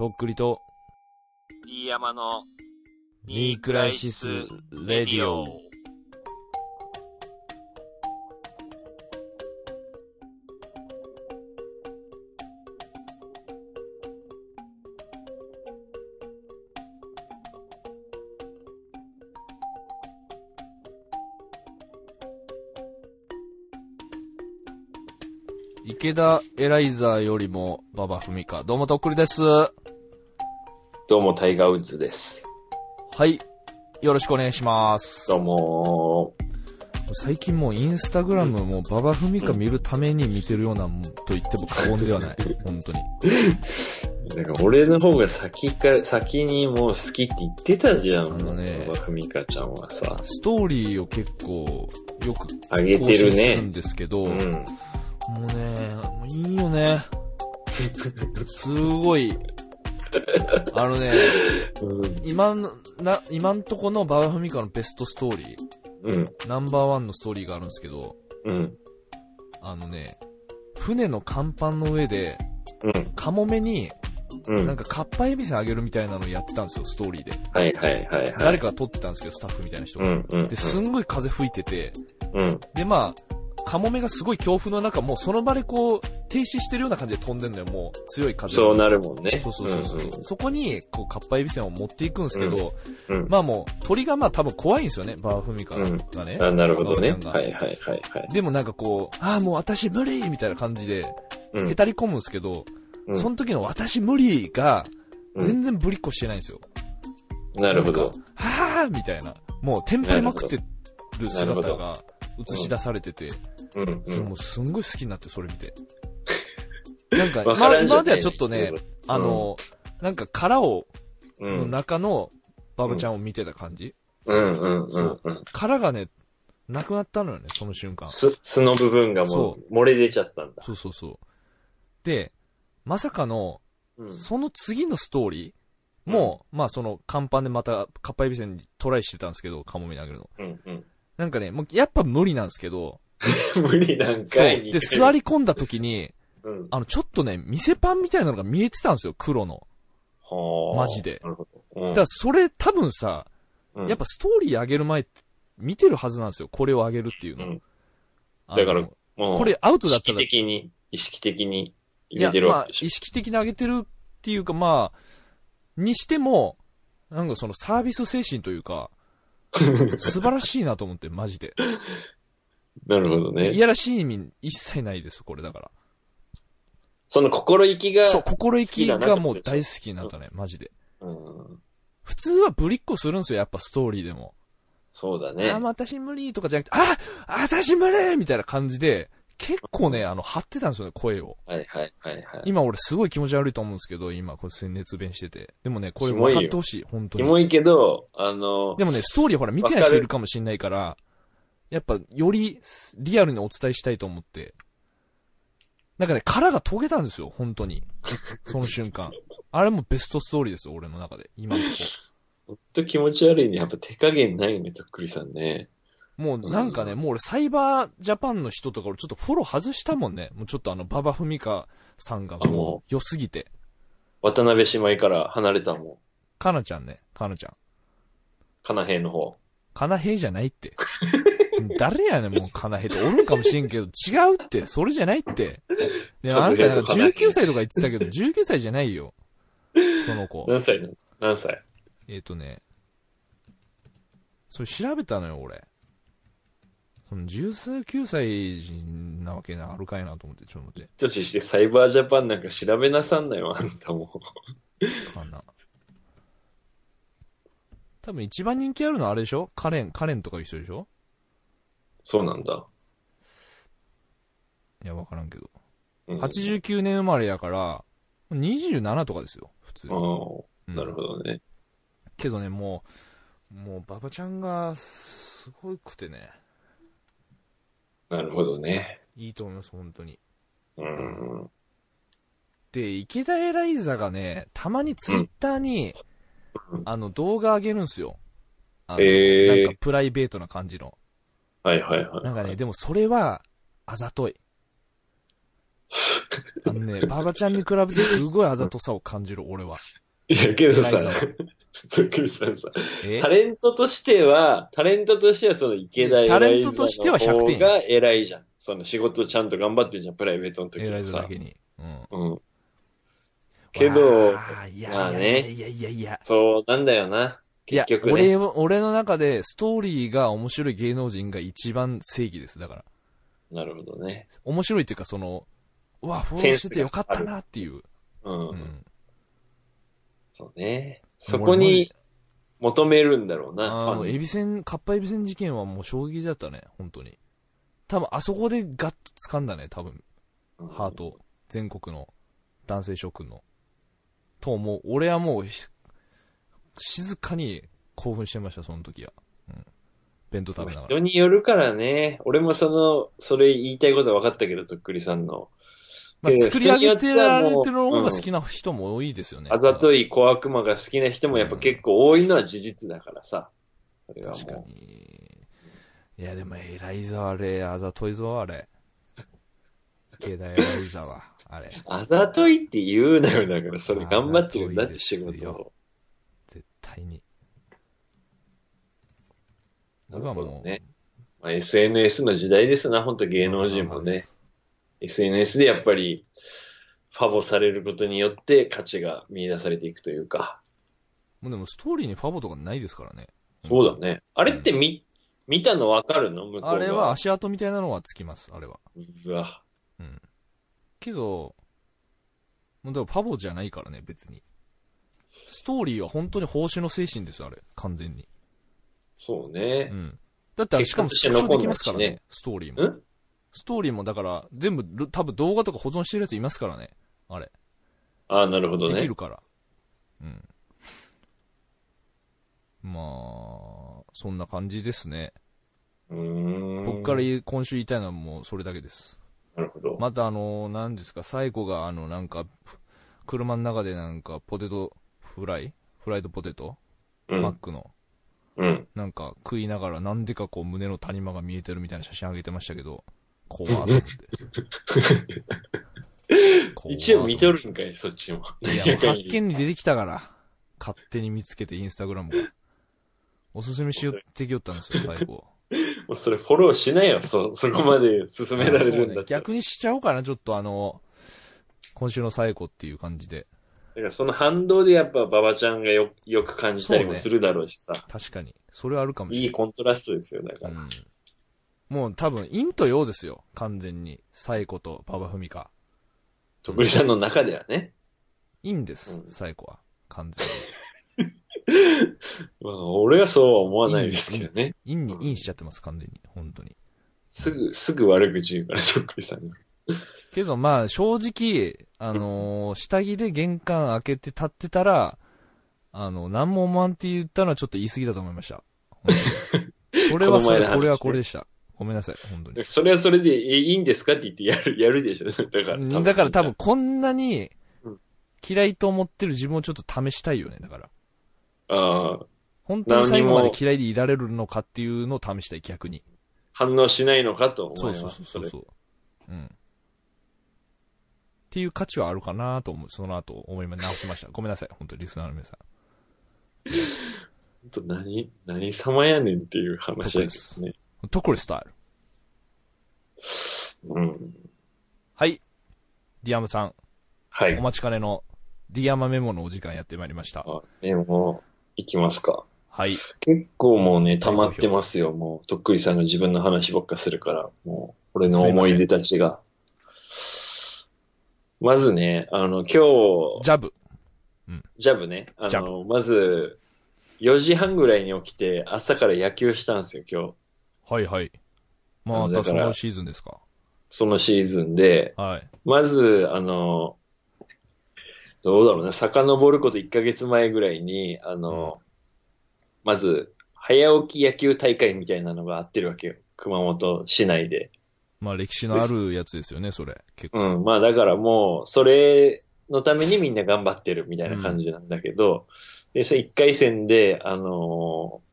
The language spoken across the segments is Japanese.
とっくりと、D 山のニークライシス・レディオ。池田エライザーよりも、馬場文香。どうもとっくりです。どうも、タイガーウッズです。はい。よろしくお願いします。どうも最近もうインスタグラムも馬場文香見るために見てるようなもんと言っても過言ではない。本当に。ー。なんか俺の方が先から、先にもう好きって言ってたじゃん。あのね馬場ふみかちゃんはさ、ストーリーを結構よくあげ更てる新するんね。ですけど、もうん。うね、もういいよね。すごい。あのね、うん。今の、な、今んとこの馬場文香のベストストーリー、うん。ナンバーワンのストーリーがあるんですけど、うん。あのね、船の甲板の上で、うん。カモメに、うん。なんか、かっぱえびせんあげるみたいなのをやってたんですよ、ストーリーで。はいはいはいはい。誰かが撮ってたんですけど、スタッフみたいな人が。うんうん。で、すんごい風吹いてて、うん。で、まあ、カモメがすごい強風の中、もうその場でこう、停止してるような感じで飛んでんのよ、もう、強い風がそうなるもんね。そうそうそうそう、んそこに、こう、かっぱえびせんを持っていくんですけど、うん。まあもう、鳥がまあ多分怖いんですよね、バーフミカがね。あ、なるほどねはいはいはいはい。でもなんかこう、ああ、もう私無理みたいな感じで、うんへたり込むんですけど、うんその時の私無理が、うん全然ぶりっこしてないんですよ。なるほど。はぁみたいな。もうテンパりまくってる姿が映し出されてて、うんもうん。うすんごい好きになって、それ見て。なんか、今まではちょっとね、あの、なんか殻を、のうん。中のババちゃんを見てた感じ。うんうんうんうん。殻がね、なくなったのよね、その瞬間。す、素の部分がもそう漏れ出ちゃったんだ。そうそうそう。で、まさかの、うんその次のストーリーも、まあその甲板でまたカッパエビセンにトライしてたんですけど、カモメにあげるの。うんうん。なんかね、もうやっぱ無理なんですけど、無理なん。かいに。で、座り込んだ時に、うん。あの、ちょっとね、店パンみたいなのが見えてたんですよ、黒の。はあマジでなるほど。うんだからそれ多分さ、うんやっぱストーリー上げる前見てるはずなんですよ、これを上げるっていうの。うんだからこれアウトだったら意識的に、意識的にて、るまあわけで、しょ。意識的に上げてるっていうか、まあ、にしても、なんかそのサービス精神というか、素晴らしいなと思って、マジで。なるほどね。いやらしい意味一切ないです、これだから。その心意気が、そう、心意気がもう大好きになったね、マジで。うん、普通はぶりっこするんですよ、やっぱストーリーでも。そうだねあ、。もう私無理とかじゃなくて、あ私無理みたいな感じで、結構ね、あの、張ってたんですよね、声を。はいはいはいはい。今俺すごい気持ち悪いと思うんですけど、今これ熱弁してて。でもね、これキモいよ分かってほしい、本当に。キモいけど、あの、でもね、ストーリーほら見てない人いるかもしんないから、やっぱよりリアルにお伝えしたいと思って。なんかね、殻が溶けたんですよ、本当に。その瞬間。あれもベストストーリーですよ、俺の中で。今のとこ。ほんと気持ち悪いね。やっぱ手加減ないね、とっくりさんね。もうなんかね、もう俺サイバージャパンの人とか俺ちょっとフォロー外したもんね。もうちょっとあの、馬場文香さんがもあもう良すぎて。渡辺姉妹から離れたもん。かなちゃんね、かなちゃん。かなへいの方。かなへいじゃないって。誰やねん、もうかなへいって。おるんかもしれんけど、違うって。それじゃないって。で、あんたなんか19歳とか言ってたけど、19歳じゃないよ。その子。何歳？なの何歳？えっ、とね、それ調べたのよ、俺。その19歳なわけなあるかいなと思って、ちょっと待って。年してサイバージャパンなんか調べなさんなよ、あんたも。かな。多分一番人気あるのはあれでしょ？カレン、カレンとかいう人でしょ？そうなんだ。いや、わからんけど。うん、89年生まれやから、27とかですよ、普通に。あうんあ、なるほどね。けどね、もう、もう、馬場ちゃんが、すごくてね、なるほどね。いいと思います、本当に。うん。で、池田エライザがね、たまにツイッターに、うんあの、動画上げるんすよ。あのへーなんかプライベートな感じの。はいはいはい。なんかね、でもそれは、あざとい。あのね、馬場ちゃんに比べてすごいあざとさを感じる、俺は。いや、けどさタレントとしては、タレントとしてはその池田エタレントとしては100点が偉いじゃん。その仕事ちゃんと頑張ってるじゃん、プライベートの時偉いもさ。ぞだけに。うん。うん。けど、まあいやねいやいやいや。そうなんだよな。いや、結局ね。俺は、俺の中でストーリーが面白い芸能人が一番正義です。だから。なるほどね。面白いっていうか、その、うわ、フォローしててよかったなっていう。うん。うん。そうね。そこに求めるんだろうな。あの、エビセン、カッパエビセン事件はもう衝撃だったね、本当に。多分、あそこでガッと掴んだね、多分、ハート。全国の男性諸君の。と、もう、俺はもう、ひ静かに興奮してました、その時は。うん。弁当食べながら。人によるからね。俺もその、それ言いたいことは分かったけど、とっくりさんの。まあ、作り上げてられてる方が好きな人も多いですよね。あざとい小悪魔が好きな人もやっぱ結構多いのは事実だからさ。それは確かもに。いや、でも、エライザあれ、あざといぞ、あれ。池田エライザは、あれ。う。あざといって言うなよ、だからそれ頑張ってるんだって仕事を。絶対に。なる僕はもう、ほどね。まあ、SNS の時代ですな、本当芸能人もね。SNS でやっぱり、ファボされることによって価値が見出されていくというか。もうでもストーリーにファボとかないですからね。そうだね。あれって見、見たのわかるの？向こうが。あれは足跡みたいなのはつきます、あれは。うわ。うん。けど、もうでもパボじゃないからね、別に。ストーリーは本当に奉仕の精神ですよ、あれ。完全に。そうねう。ん。だってしかもスクショできますからね、ストーリーも。んストーリーもだから、全部、る多分動画とか保存してるやついますからね。あれ。ああ、なるほどね。できるから。うん。まあ、そんな感じですね。うーん。僕から今週言いたいのはもうそれだけです。なるほど。またあの、何ですか、最後があの、なんか、車の中でなんか、ポテトフライ？フライドポテト、うん。マックの、うん。なんか食いながらなんでかこう胸の谷間が見えてるみたいな写真あげてましたけど、怖って。一応見とるんかい、そっちも。いや、発見に出てきたから、勝手に見つけてインスタグラムが。おすすめしよってきよったんですよ、最後。もうそれフォローしないよ、そ、そこまで進められるんだったら。逆にしちゃおうかな、ちょっとあの、今週の最後っていう感じで。だからその反動でやっぱ馬場ちゃんがよよく感じたりもするだろうしさ。確かに。それはあるかもしいれない。いコントラストですよ、だから。うん。もう多分、陰と陽ですよ。完全に。サイコと馬場文香。とくりさんの中ではね。陰ですう、んサイコは。完全 まあ、俺はそうは思わないですけどね。に。陰に陰しちゃってます、完全に。本当に。すぐ、すぐ悪口言うから、とっくりさんが。けどまあ、正直、あのー下着で玄関開けて立ってたら、あの、何も思わんって言ったのはちょっと言い過ぎだと思いました。それはそれ、これはこれでした。ごめんなさい、本当に。それはそれで、え、いいんですかって言ってやる、やるでしょ。だから。うんだから多分。こんなにうん嫌いと思ってる自分をちょっと試したいよね、だから。ああ、本当に最後まで嫌いでいられるのかっていうのを試したい、逆に。反応しないのかと思い。そうそうそうそう。うん。っていう価値はあるかなと思う、その後思い直しました。ごめんなさい、本当にリスナーの皆さん。本当何、何様やねんっていう話ですね。トコリスタイル。うん。はい。ディアムさん、はいお。待ちかねのディアマメモのお時間やってまいりました。あ、でも、行きますか。はい。結構もうね、溜まってますよ。もう、とっくりさんが自分の話ばっかするから、もう、俺の思い出たちが。まずね、あの、今日、ジャブ。ジャブね。あの、まず、4時半ぐらいに起きて、朝から野球したんですよ、今日。はいはい。またそのシーズンですか。そのシーズンで、はい。まず、あの、どうだろうな、遡ること1ヶ月前ぐらいに、あの、まず、早起き野球大会みたいなのがあってるわけよ。熊本市内で。まあ歴史のあるやつですよね、それ。結構。うん。まあだからもう、それのためにみんな頑張ってるみたいな感じなんだけど、で、それ1回戦で、あのー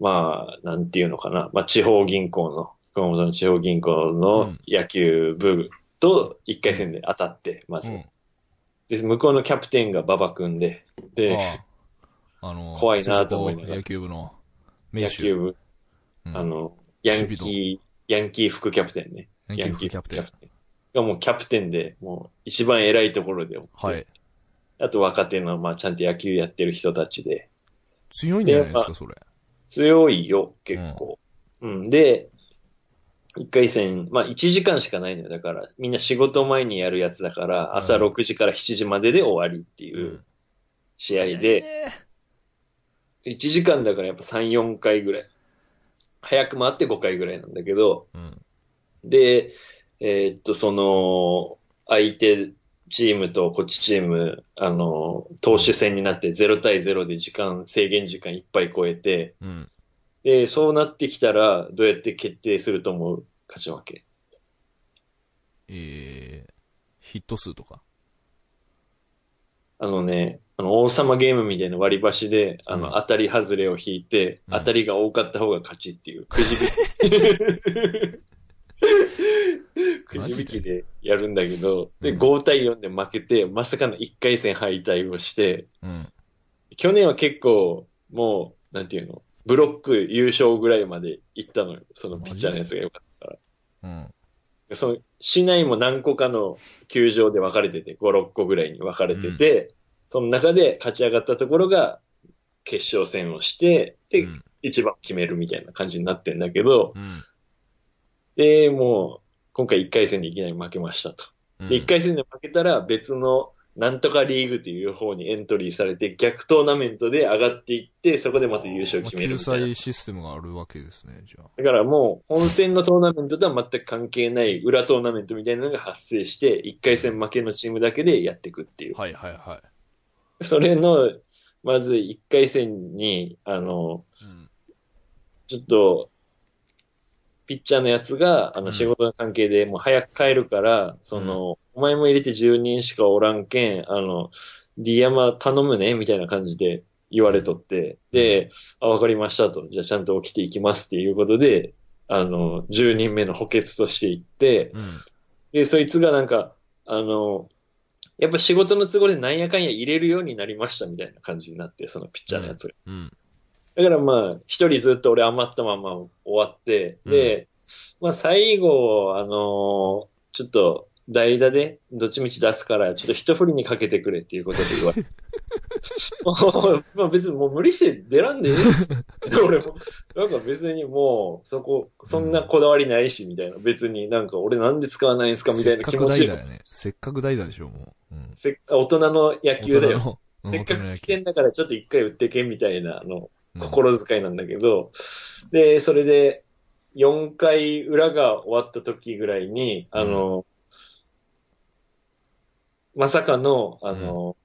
まあ、なんていうのかな。まあ地方銀行の、熊本の地方銀行の野球部と1回戦で当たって、まず。うん。で、向こうのキャプテンが馬場君で、で、あの、怖いなと思いながら野球部の名手。野球部、うんあの、ヤンキー、ヤンキー副キャプテンね。ヤンキー副キャプテン。ン。がもうキャプテンで、もう一番偉いところで、はい。。あと若手の、まあちゃんと野球やってる人たちで、強いんじゃないですか、それ。強いよ、結構。うん、で、一回戦、まあ1時間しかないのよ。だから、みんな仕事前にやるやつだから、朝うん6時から7時までで終わりっていう試合で、1時間だからやっぱ3、4回ぐらい。早く回って5回ぐらいなんだけど、うん。で、えーっと、その、相手チームとこっちチーム、あの、投手戦になって0対0で時間、制限時間いっぱい超えて、うん。で、そうなってきたら、どうやって決定すると思う？勝ち負け。えー、ヒット数とか？あのね、あの、王様ゲームみたいな割り箸で、あの、うん当たり外れを引いて、うん当たりが多かった方が勝ちっていう、くじ引き。くじ引きでやるんだけど、で、うん5対4で負けて、まさかの1回戦敗退をして、うん。去年は結構、もう、なんていうの、ブロック優勝ぐらいまで行ったのよ。そのピッチャーのやつが良かったから。うん。でその、市内も何個かの球場で分かれてて、5、6個ぐらいに分かれてて、その中で勝ち上がったところが、決勝戦をして、で、うん一番決めるみたいな感じになってんだけど、うん。で、もう、今回1回戦でいきなり負けましたと。うんで、1回戦で負けたら別のなんとかリーグっていう方にエントリーされて、逆トーナメントで上がっていって、そこでまた優勝決める救みたいな。済システムがあるわけですね、じゃあ。だからもう、本戦のトーナメントとは全く関係ない裏トーナメントみたいなのが発生して、1回戦負けのチームだけでやっていくっていう。はいはいはそれの、まず1回戦に、あの、い。うん。ちょっと、ピッチャーのやつが、あうんの、仕事の関係でもう早く帰るから、その、お前も入れて10人しかおらんけん、あの、D 山頼むね、みたいな感じで言われとって、で、あ、わかりましたと。じゃあちゃんと起きていきますっていうことで、あの、10人目の補欠として行って、うん。で、そいつがなんか、あの、やっぱ仕事の都合でなんやかんや入れるようになりましたみたいな感じになって、そのピッチャーのやつが。うん。だからまあ、一人ずっと俺余ったまま終わって、で、まあ最後、あのーちょっと代打でどっちみち出すから、ちょっと一振りにかけてくれっていうことで言われて。まあ別にもう無理して出らんでいいです。俺も、なんか別にもう、そこ、そんなこだわりないし、みたいな。別になんか俺なんで使わないんですかみたいな気持ちでせっかく代打。やね。せっかく代打でしょ、もう。うん。せっ大人の野球だよ。よ。うんせっかく来てんだからちょっと一回打ってけみたいな、あの、うん心遣いなんだけど、で、それで、4回裏が終わった時ぐらいに、あの、まさかの、あの、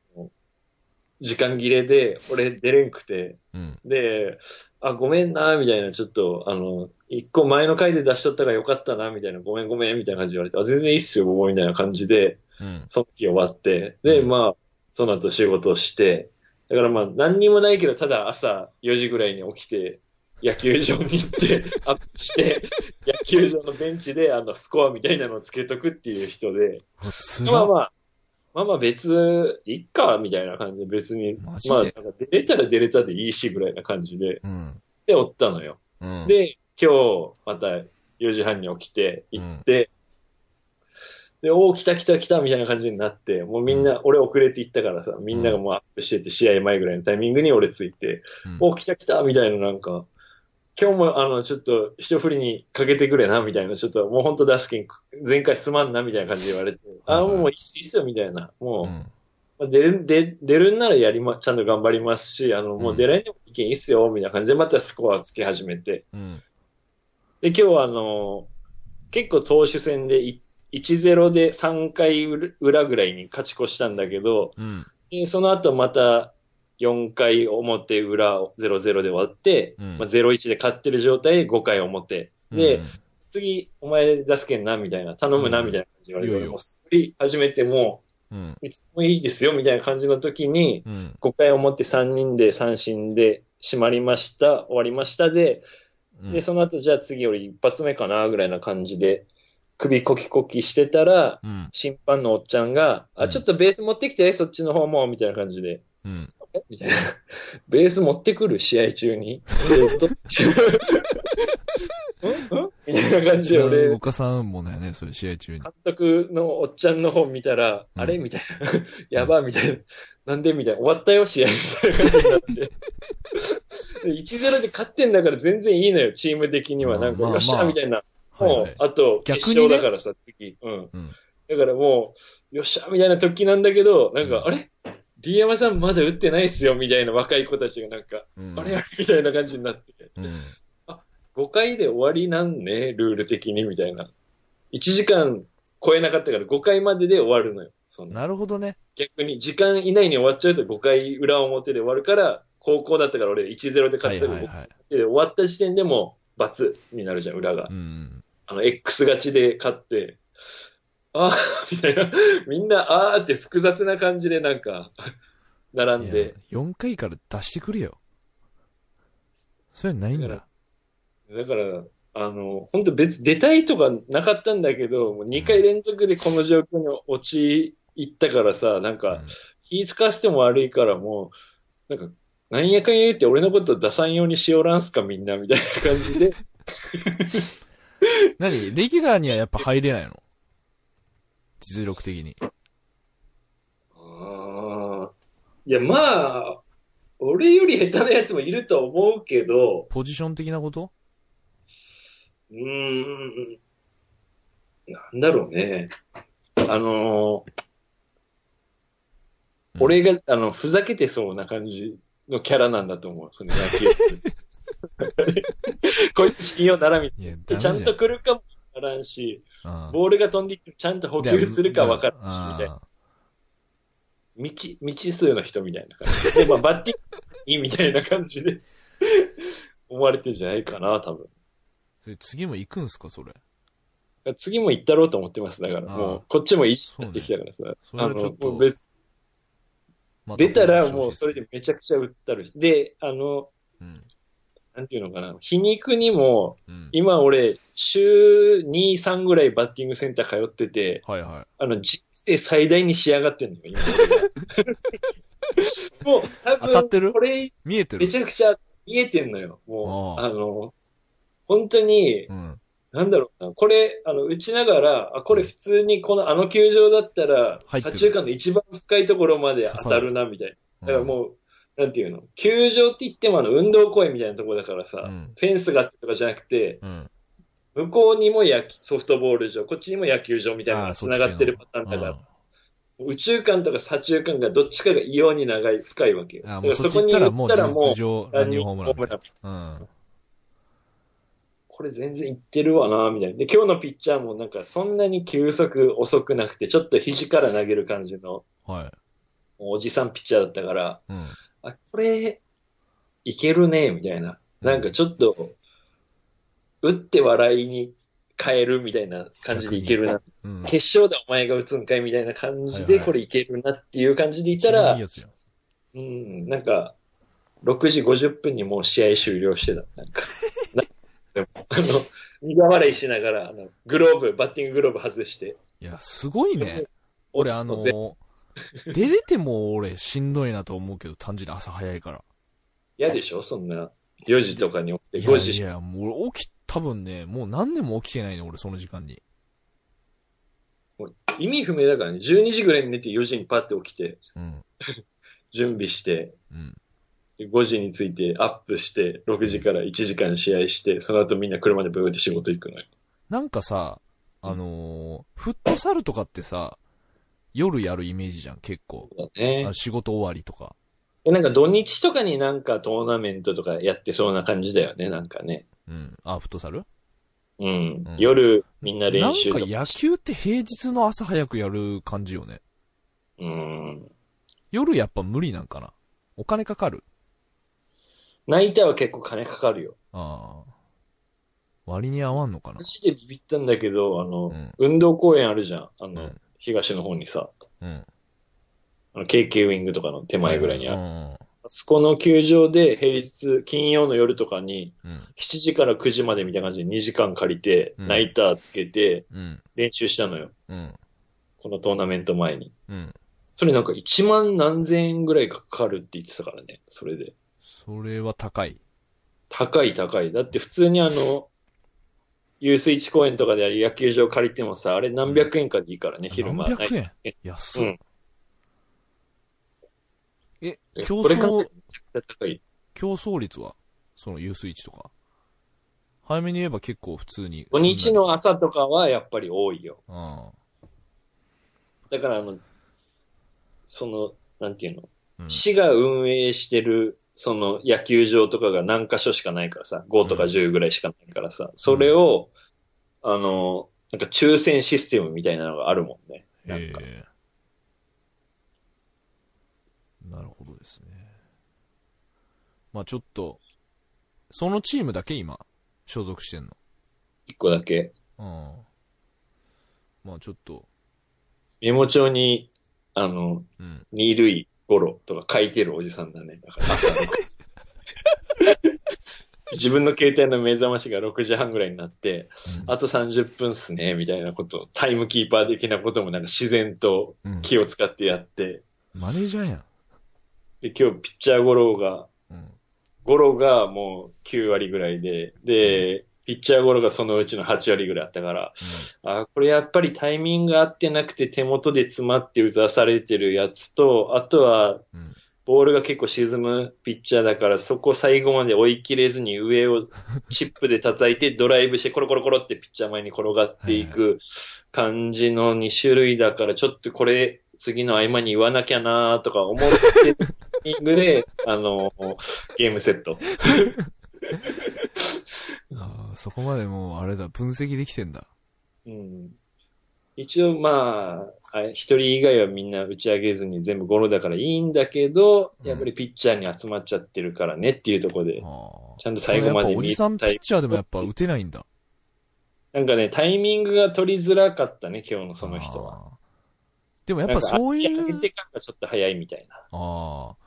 時間切れで、俺出れんくて、うん。で、あ、ごめんな、みたいな、ちょっと、あの、一個前の回で出しとったからよかったな、みたいな、ごめんごめん、みたいな感じで言われて、あ、全然いいっすよ、僕みたいな感じで、うん。その日終わって、で、うんまあ、その後仕事をして、だからまあ、何にもないけど、ただ朝4時ぐらいに起きて、野球場に行って、アップして、野球場のベンチで、あの、スコアみたいなのをつけとくっていう人で、まあまあ、まあまあ別、いっか、みたいな感じで、別に、まあ、なんか出れたら出れたでいいし、ぐらいな感じで、うん。で、おったのよ。うん。で、今日、また4時半に起きて、行って、で、おー、来た来た来たみたいな感じになって、もうみんな、俺遅れて行ったからさ、みんながもうアップしてて、試合前ぐらいのタイミングに俺ついて、うんおー、来た来たみたいななんか、今日もあの、ちょっと一振りにかけてくれな、みたいな、ちょっともうほんと出すけん、前回すまんな、みたいな感じで言われて、あー、はいはいもういいっすいいっすよ、みたいな。もう、出る、出、出るんならやりま、ちゃんと頑張りますし、あの、もう出られんでもいけんいいっすよ、みたいな感じで、またスコアつけ始めて。うん。で、今日はあの、結構投手戦でい1-0で3回裏ぐらいに勝ち越したんだけど、うん。でその後また4回表裏を0-0で終わって、うんまあ、0-1で勝ってる状態で5回表。で、うん次、お前出すけんな、みたいな、頼むな、うんみたいな感じで言われて、いいよいいよもうすり始めてもうん。う、いつもいいですよ、みたいな感じの時に、うん。5回表3人で三振で締まりました、終わりましたで、うんで、その後、じゃあ次俺一発目かな、ぐらいな感じで、首コキコキしてたら、うん。審判のおっちゃんが、あ、うんちょっとベース持ってきて、そっちの方も、みたいな感じで。うん。え？みたいな。ベース持ってくる試合中に？えっと ん？ん？みたいな感じで俺、岡さんもだよね、それ試合中に。監督のおっちゃんの方見たら、うんあれ？みたいな。やばみたいな。なんで？みたいな。終わったよ、試合みたいな感じになって。で1-0で勝ってんだから全然いいのよ、チーム的には。なんか、まあよっしまあゃみたいな。はいはいあと、決勝だからさ、次。うん。うん。だからもう、よっしゃみたいな時なんだけど、なんか、うんあれ ?D 山さんまだ打ってないっすよ、みたいな若い子たちがなんか、うん。あれ？あ れみたいな感じになって。うん。5回で終わりなんね、ルール的に、みたいな。1時間超えなかったから5回までで終わるのよ。そのなるほどね。逆に時間以内に終わっちゃうと5回裏表で終わるから、高校だったから俺1-0では勝ったけど、いはいはい。で終わった時点でもう罰になるじゃん、裏が。うん。あの、X 勝ちで勝って、あー みたいな、みんな、あーって複雑な感じでなんか、並んで、、4回から出してくれよ。それないんだだか。だから、あの、本当別、出たいとかなかったんだけど、もう2回連続でこの状況に陥ったからさ、なんか、気使わせても悪いからもう、なんか、なんやかんや言って俺のこと出さんようにしおらんすかみんな、みたいな感じで。何？レギュラーにはやっぱ入れないの？実力的に。あー。いや、まあ、俺より下手なやつもいるとは思うけど、ポジション的なこと？うーん、なんだろうね。あのーうん。俺が、あの、ふざけてそうな感じのキャラなんだと思う、その野球。こいつ信用ならみたい。ちゃんと来るかもわからんし、うんボールが飛んできてちゃんと補給するかわからんし、みたいな。未知、未知数の人みたいな感じで。で、まあ、バッティングいいみたいな感じで思われてるんじゃないかな、多分。それ次も行くんすか、それ？次も行ったろうと思ってます。だから、もう、こっちもいいしなってきたからさ。それあの、もう別、ま出たらもうそれでめちゃくちゃ打ったるし。で、あの、うん。なんていうのかな。皮肉にも、うん。今今俺、週2、3ぐらいバッティングセンター通ってて、はいはあの、人生最大に仕上がってんのよ、今。もう、多分、当たってる？これ、い。見えてめる。ちゃくちゃ見えてんのよ。もう、あの、本当に、うん。なんだろうな。これ、あの、打ちながら、あ、これ普通にこの、あの球場だったら、左中間の一番深いところまで当たるな、みたいな。だからもう、なんていうの？球場って言ってもあの、運動公園みたいなところだからさ、うんフェンスがあってとかじゃなくて、うん。向こうにも野球ソフトボール場、こっちにも野球場みたいなのが繋がってるパターンだから、宇宙間とか左中間がどっちかが異様に長い、深いわけよ。だからそっち行ったらもうランニングホームランラン。これ全然いってるわな、みたいな。で、今日のピッチャーもなんかそんなに球速遅くなくて、ちょっと肘から投げる感じのはい。おじさんピッチャーだったから、うん。あ、これ、いけるね、みたいな。なんかちょっと、打って笑いに変えるみたいな感じでいけるな。うん。決勝でお前が打つんかいみたいな感じで、はいはいこれいけるなっていう感じでいたら一番いい、やつじゃん。うん、なんか、6時50分にもう試合終了してた。なんか、なでも、あの、苦笑いしながら、あの、グローブ、バッティンググローブ外して。いや、すごいね。俺あのー、出れても俺しんどいなと思うけど、単純に朝早いから。嫌でしょ？そんな、4時とかに起きて、いや5時いや、もう俺起き、多分ね、もう何年も起きてないね、俺その時間に。意味不明だからね、12時ぐらいに寝て4時にパッて起きて、うん。準備して、うん。で5時についてアップして、6時から1時間試合して、その後みんな車でブーって仕事行くのよ。なんかさ、あのー、フットサルとかってさ、夜やるイメージじゃん、結構。そうだあねの。仕事終わりとか。えなんか土日とかになんかトーナメントとかやってそうな感じだよね、なんかね。うん。あ、フットサル？うん。うん夜みんななん練習とか。か野球って平日の朝早くやる感じよね。うん。夜やっぱ無理なんかな？お金かかる？ナイターは結構金かかるよ。ああ。割に合わんのかな？マ。ジでビビったんだけど、あの、うん運動公園あるじゃん。あの、うん。東の方にさ、うん。あの、KK ウィングとかの手前ぐらいにある。うん。そこの球場で平日、金曜の夜とかに、うん。7時から9時までみたいな感じで2時間借りて、うんナイターつけて、うん。練習したのよ。うん。このトーナメント前に。うん。それなんか1万何千円ぐらいかかるって言ってたからね、それで。それは高い。高い高い。だって普通にあの、ユースイチ公園とかで野球場借りてもさ、あれ何百円かでいいからね、昼間。何百円？え安っうん。え、で競争。競争率は？そのユースイッチとか。早めに言えば結構普通に。土日の朝とかはやっぱり多いよ。うん。だからあの、その、なんていうの、うん。市が運営してる、その野球場とかが何箇所しかないからさ、5とか10ぐらいしかないからさ、それを、あの、なんか抽選システムみたいなのがあるもんね。なんか。なるほどですね。まあちょっと、そのチームだけ今、所属してんの？一個だけ。うん。まあちょっと、メモ帳に、あの、うん。二塁ゴロとか書いてるおじさんだね。だから朝6時 自分の携帯の目覚ましが6時半ぐらいになって、あと30分っすね、みたいなこと、タイムキーパー的なこともなんか自然とうん。気を使ってやって、マネージャーやん。で、今日ピッチャーゴロが、うん。ゴロがもう9割ぐらいで、で、ピッチャーゴロがそのうちの8割ぐらいあったから、あ、これやっぱりタイミング合ってなくて手元で詰まって打たされてるやつと、あとはうん。うん。ボールが結構沈むピッチャーだから、そこ最後まで追い切れずに上を チップで叩いてドライブしてコロコロコロってピッチャー前に転がっていく感じの2種類だから、ちょっとこれ次の合間に言わなきゃなとか思ってる タイミングで、あの、ゲームセット。ああ、そこまでもう、あれだ、分析できてんだ。うん一応まあ、あ一人以外はみんな打ち上げずに全部ゴロだからいいんだけど、うんやっぱりピッチャーに集まっちゃってるからねっていうところで。ちゃんと最後までそれやっぱおじさんピッチャーでもやっぱ打てないんだ。なんかね、タイミングが取りづらかったね、今日のその人は。でもやっぱそういなんか足上げう、てからちょっと早いみたいな。ああ。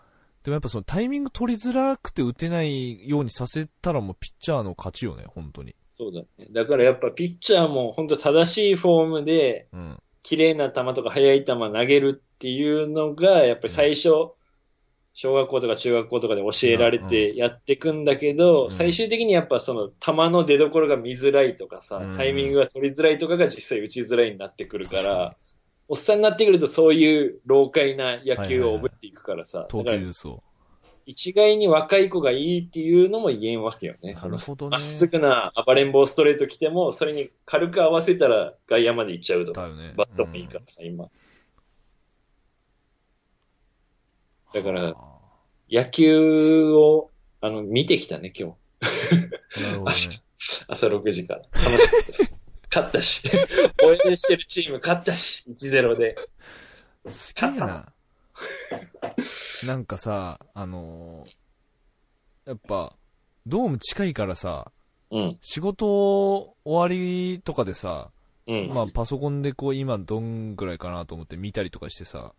でもやっぱそのタイミング取りづらくて打てないようにさせたらもうピッチャーの勝ちよね、本当に。そうだね。だからやっぱピッチャーも本当正しいフォームで、うん。綺麗な球とか速い球投げるっていうのが、やっぱり最初、小学校とか中学校とかで教えられてやっていくんだけど、うん最終的にやっぱその球の出所が見づらいとかさ、うんタイミングが取りづらいとかが実際打ちづらいになってくるか確ら、おっさんになってくるとそういう老快な野球を覚えていくからさ、投球術を。一概に若い子がいいっていうのも言えんわけよね。なるほどねまっすぐな暴れん坊ストレート来ても、それに軽く合わせたら外野まで行っちゃうとか、ね。バットもいいからさ、今。だからは野球を、あの、見てきたね、今日。あなるほどね。朝6時から。楽しかったです。勝ったし。応援してるチーム勝ったし、1-0で。すげえな。なんかさ、あのーやっぱ、ドーム近いからさ、うん。仕事終わりとかでさ、うん。まあパソコンでこう今どんぐらいかなと思って見たりとかしてさ、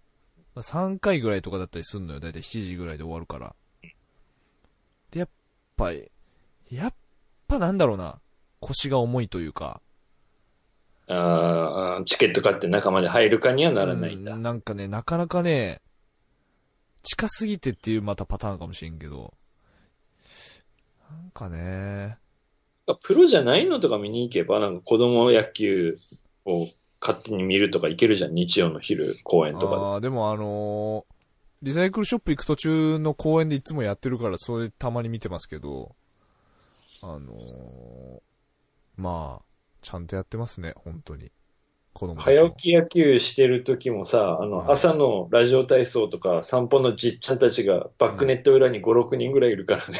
まあ3回ぐらいとかだったりすんのよ。だいたい7時ぐらいで終わるから。で、やっぱ、やっぱなんだろうな、腰が重いというか、あーチケット買って中まで入るかにはならないんだ。うんなんかね、なかなかね、近すぎてっていうまたパターンかもしれんけど、なんかね、プロじゃないのとか見に行けば、なんか子供野球を勝手に見るとか行けるじゃん。日曜の昼公園とかああ、でもあのーリサイクルショップ行く途中の公園でいつもやってるから、それたまに見てますけど、あのーまあ、ちゃんとやってますね、本当に。子供。早起き野球してる時もさ、あうんの、朝のラジオ体操とか散歩のじっちゃんたちがバックネット裏に5、6人ぐらいいるからね。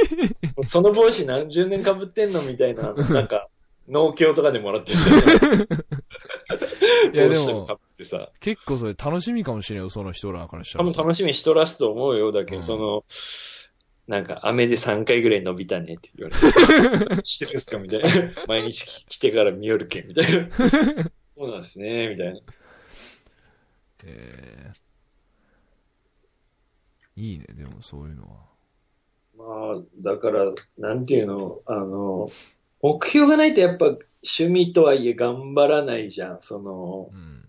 その帽子何十年被ってんのみたいな、なんか、農協とかでもらってる。いやでも。結構それ楽しみかもしれんよ、その人らからしたらさ。多分楽しみにしとらすと思うよ。だけど、うんその、なんか、雨で3回ぐらい伸びたねって言われて。してるんすかみたいな。毎日来てから見よるけん、みたいな。そうなんですね、みたいな。えーいいね、でもそういうのは。まあ、だから、なんていうの、あの、目標がないとやっぱ趣味とはいえ頑張らないじゃん。そのう、ん。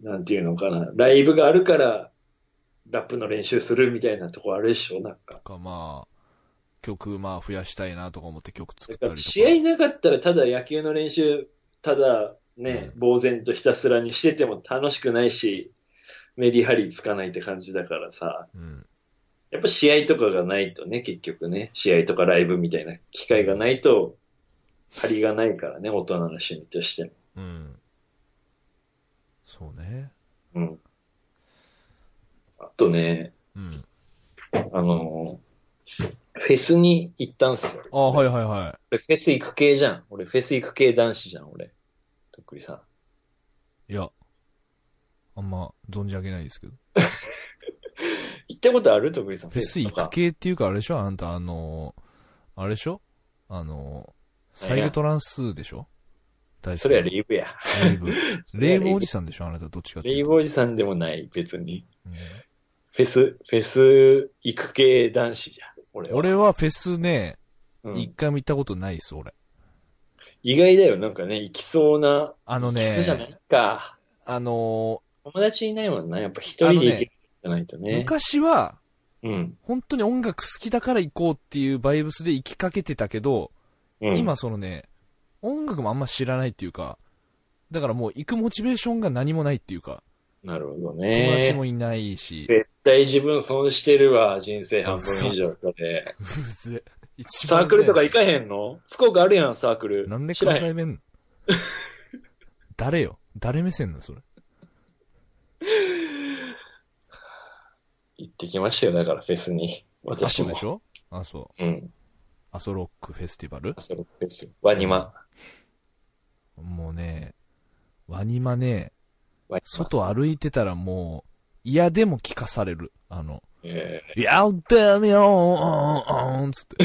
なんていうのかな。ライブがあるから、ラップの練習するみたいなとこあるでしょなんか。か、まあ、曲、まあ、増やしたいなとか思って曲作だったりとか。試合なかったらただ野球の練習、ただね、う呆然とひたすらにしてても楽しくないし、メリハリつかないって感じだからさ。うん。やっぱ試合とかがないとね、結局ね、試合とかライブみたいな機会がないと、張りがないからね、大人の趣味としても。うん。そうね。うん。あとね、うん。あの、フェスに行ったんすよ。ああ、はいはいはフェス行く系じゃん。俺、フェス行く系男子じゃん、俺。とっくりさん。い。いや、あんま存じ上げないですけど。行ったことある？とっくりさん。フェス行く系っていうか、あれでしょ？あんた、あの、あれでしょ？あの、サイレトランスでしょ？大それはレイブや。レイブ。レイブおじささんでしょ？あなたどっちかってレイ。ブおじさんでもない、別に。うんフェス、フェス行く系男子じゃん。俺は。俺はフェスね、うん一回も行ったことないっす、俺。意外だよ、なんかね、行きそうな。あのね行きそうじゃない、か。あの友達いないもんな。やっぱ一人で行けるじゃないとーね。昔は、うん。本当に音楽好きだから行こうっていうバイブスで行きかけてたけど、うん、今そのね、音楽もあんま知らないっていうか、だからもう行くモチベーションが何もないっていうか、なるほど友達ね。もいないし、絶対自分損してるわ、人生半分以上それ。うぜ。一サ番ークルとか行かかへんの？福岡あるやん、サークル。なんで。関西弁誰よ？誰目線なのそれ？行ってきましたよ、だからフェスに。あ、私も。そうでしょ？あ、そう。うん。アソロックフェスティバル？あそのフェス。ワニマ。もうね、ワニマね。外歩いてたらもう、嫌でも聞かされる。あの、えやってみようつって。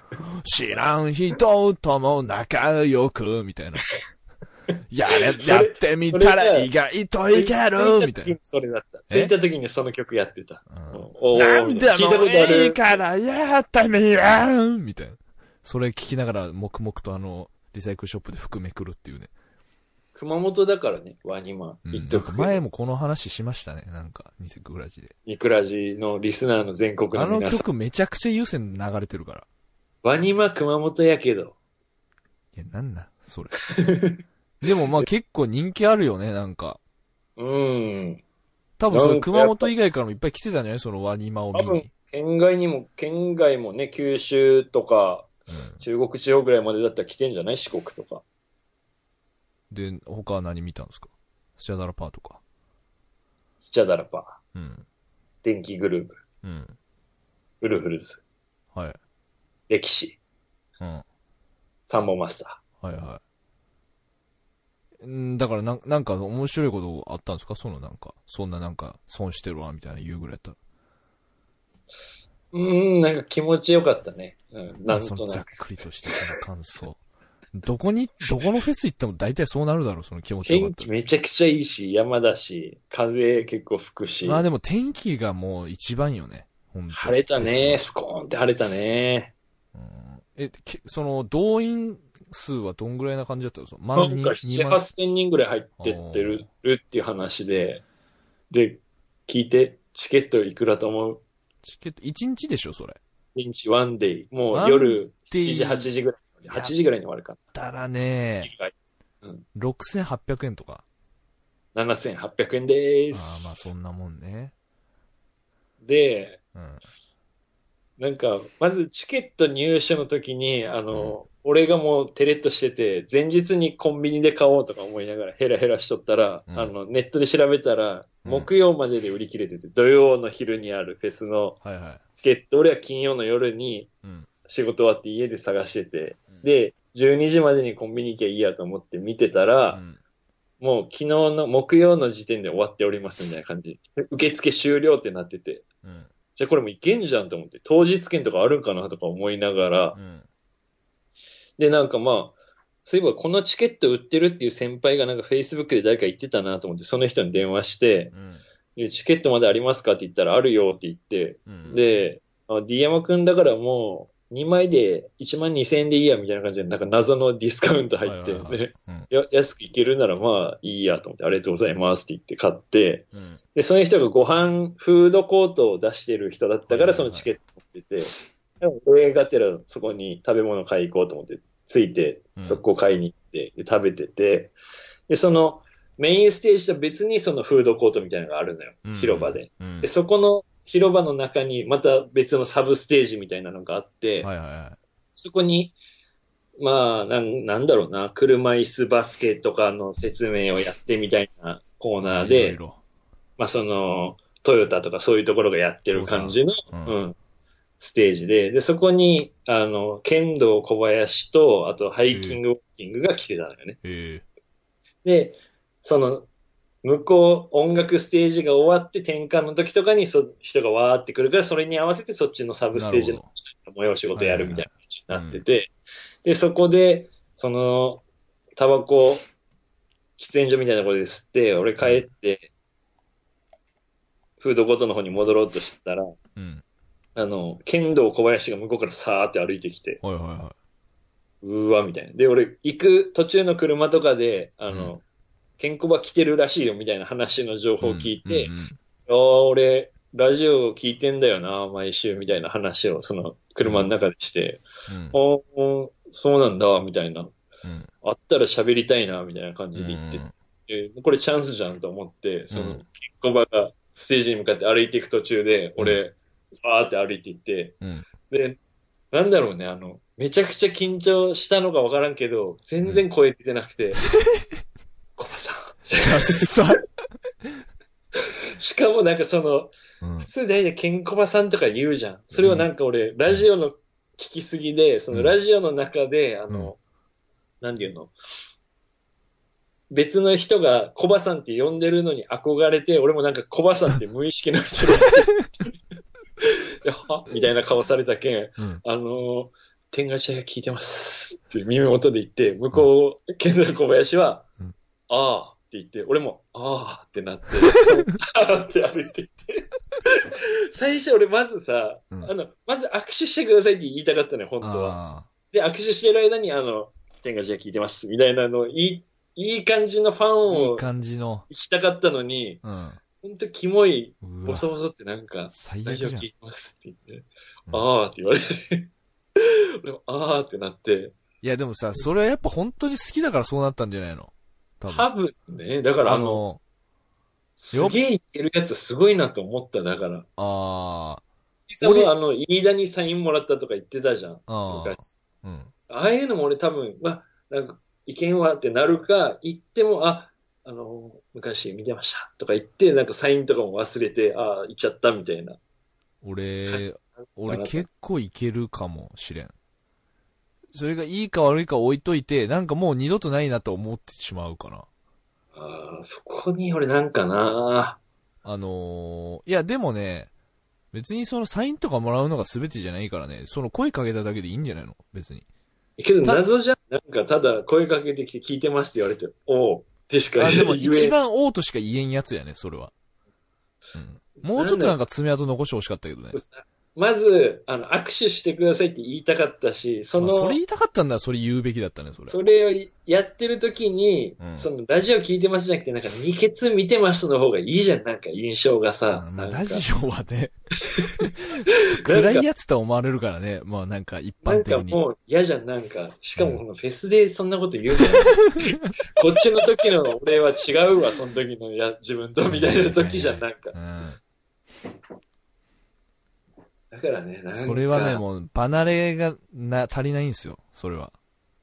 知らん人とも仲良く、みたいな。やれ、やってみたら意外といける、みたいな。それだった。え？着いた時にその曲やってた。うんなんでもいいる。からやってみようみたいな。それ聞きながら、黙々とあの、リサイクルショップで服めくるっていうね。熊本だからね、ワニマ。うん、言っとく前もこの話しましたね。なんか、ニセクグラジで。ニクラジのリスナーの全国あのの皆さん。曲めちゃくちゃ優先流れてるから。ワニマ熊本やけど。いや、なんなんそれ。でもまあ結構人気あるよね、なんか。うん。多分それなんか熊本以外からもいっぱい来てたんじゃない？そのワニマを見多分に。、県外にも、県外もね、九州とか、うん中国地方ぐらいまでだったら来てんじゃない？四国とか。で、他は何見たんですか？スチャダラパーとか。スチャダラパー、うん。電気グループ、うん。ウルフルズ、はい。歴史、うん。はいサンボマスタはい。んだからなん、なんか面白いことあったんですか？そのなんか、そんななんか、損してるわ、みたいな言うぐらいやったら。ー。うーん、なんか気持ちよかったね。うん、なんとなく。くりとしたその感想。どこに、どこのフェス行っても大体そうなるだろう、その気持ち。天気めちゃくちゃいいし、山だし、風結構吹くし。まあでも天気がもう一番よね。晴れたね。フスコーンって晴れたね。え、けその、動員数はどんぐらいな感じだったの？なんか7、2万8千人ぐらい入ってってるっていう話で、で、聞いて、チケットいくらと思う？チケット、1日でしょ、それ。日日ワンデイ。もう夜デイ7時、8時ぐらい。8時ぐらいに終わるかだらね、な。6800円とか。7800円でーす。ああ、まあそんなもんね。で、うん。なんか、まずチケット入手の時に、あの、俺がもうテレッとしてて、前日にコンビニで買おうとか思いながらヘラヘラしとったら、うんあの、ネットで調べたら、うん木曜までで売り切れてて、土曜の昼にあるフェスのはいはチケット、俺は金曜の夜にい。うん。仕事終わって家で探してて、うん、で、12時までにコンビニ行きゃいいやと思って見てたら、うん、もう昨日の木曜の時点で終わっておりますみたいな感じ。受付終了ってなってて、うん。じゃあこれもういけんじゃんと思って、当日券とかあるんかなとか思いながらう、ん。で、なんかまあ、そういえばこのチケット売ってるっていう先輩がなんか Facebook で誰か言ってたなと思って、その人に電話して、うん。でチケットまでありますかって言ったら、あるよって言って、うん、で、あ D 山くんだからもう、2枚で1万2000円でいいや、みたいな感じで、なんか謎のディスカウント入って、安くいけるならまあいいやと思って、ありがとうございますって言って買って、うん。で、その人がご飯、フードコートを出してる人だったから、そのチケット持ってて、でも俺がてらそこに食べ物買い行こうと思って、ついてう、んそこ買いに行って、で食べてて、で、そのメインステージと別にそのフードコートみたいなのがあるのよ、うん広場で。。うんで、。そこの広場の中にまた別のサブステージみたいなのがあって、はいはいはそこに、まあ、なん、なんだろうな、車椅子バスケとかの説明をやってみたいなコーい。ナーで、いろいろまあその、トヨタとかそういうところがやってる感じの、うんうん、ステージで、で、そこに、あの、剣道小林と、あとハイキングウォーキングが来てたのよね。へで、その、向こう、音楽ステージが終わって転換の時とかにそ人がわーってくるから、それに合わせてそっちのサえ。ブステージのほど催し事やるみたいな感じになってて、で、そこで、その、タバコ、喫煙所みたいなところで吸って、俺帰って、フードコートの方に戻ろうとしたら、うん。あの、剣道小林が向こうからさーって歩いてきて、はいはいはうーわ、みたいな。で、俺、行く途中の車とかで、あの、うんケンコバ来てるらしいよ、みたいな話の情い。報を聞いて、うんうんうんああ、俺、ラジオ聞いてんだよな、毎週、みたいな話を、その、車の中でして、うんああ、そうなんだ、みたいな。うん。あったら喋りたいな、みたいな感じで言ってうんて、これチャンスじゃんと思って、その、うんケンコバがステージに向かって歩いていく途中で、俺、バーって歩いていって、うん。で、なんだろうね、あの、めちゃくちゃ緊張したのかわからんけど、全然声出てなくて。しかもなんかその、うん。普通大体ケンコバさんとか言うじゃん。それをなんか俺、ラジオの聞きすぎで、そのラジオの中で、あの、なんていうの？別の人がコバさんって呼んでるのに憧れて、俺もなんかコバさんって無意識のうちにでは？みたいな顔されたけん、うん。あのー、天下茶屋聞いてますって耳元で言って、向こう、剣道小林は、うん。ああ言って、俺も、ああってなって、ああって歩いていって。最初俺まずさ、うんあの、まず握手してくださいって言いたかったのよ、本当は。あで、握手してる間に、あの、天下茶屋聞いてます、みたいなのを、いい、いい感じのファあ。ンをいい感じの。行きたかったのに、うん。ほんとキモい、ボソボソってなんか、最悪じゃんラジオ聞。いてますって言って、うんああって言われて、俺もああってなって、いやでもさ、それはやっぱ本当に好きだからそうなったんじゃないの？多分。多分ね、だからあの、すげえいけるやつすごいなと思った、だから。あさんもあの、飯田にサインもらったとか言ってたじゃん、あ、ああ、昔。うん。ああいうのも俺多分、まあ、なんか、意見はってなるか、言っても、あ、あの、昔見てましたとか言って、なんかサインとかも忘れて、ああ、言っちゃったみたいな。俺、俺結構いけるかもしれん。それがいいか悪いか置いといて、なんかもう二度とないなと思ってしまうかな。ああ、そこに俺なんかなあのー、いやでもね、別にそのサインとかもらうのが全てじゃないからね、その声かけただけでいいんじゃないの？別に。けどた謎じゃん。なんかただ声かけてきて聞いてますって言われて、おうってしかあ、言えでも一番王としか言えんやつやね、それは。うん。もうちょっとなんか爪痕残してほしかったけどね。まず、あの、握手してくださいって言いたかったし、その、まあそれ言いたかったんだらそれ言うべきだったね、それ。それをやってる時に、うんその、ラジオ聞いてますじゃなくて、なんか、二ケツ見てますの方がいいじゃん、なんか、印象がさ。うんまあ、なんかラジオはね、暗いやつと思われるからね、まあなんか一なん般的に。かもう嫌じゃん、なんか。しかもこのフェスでそんなこと言うのこっちの時の俺は違うわ、その時のや自分とみたいな時じゃん、なんか。うん。だからね、なんか。それはね、もう、離れがな、足りないんですよ、それは。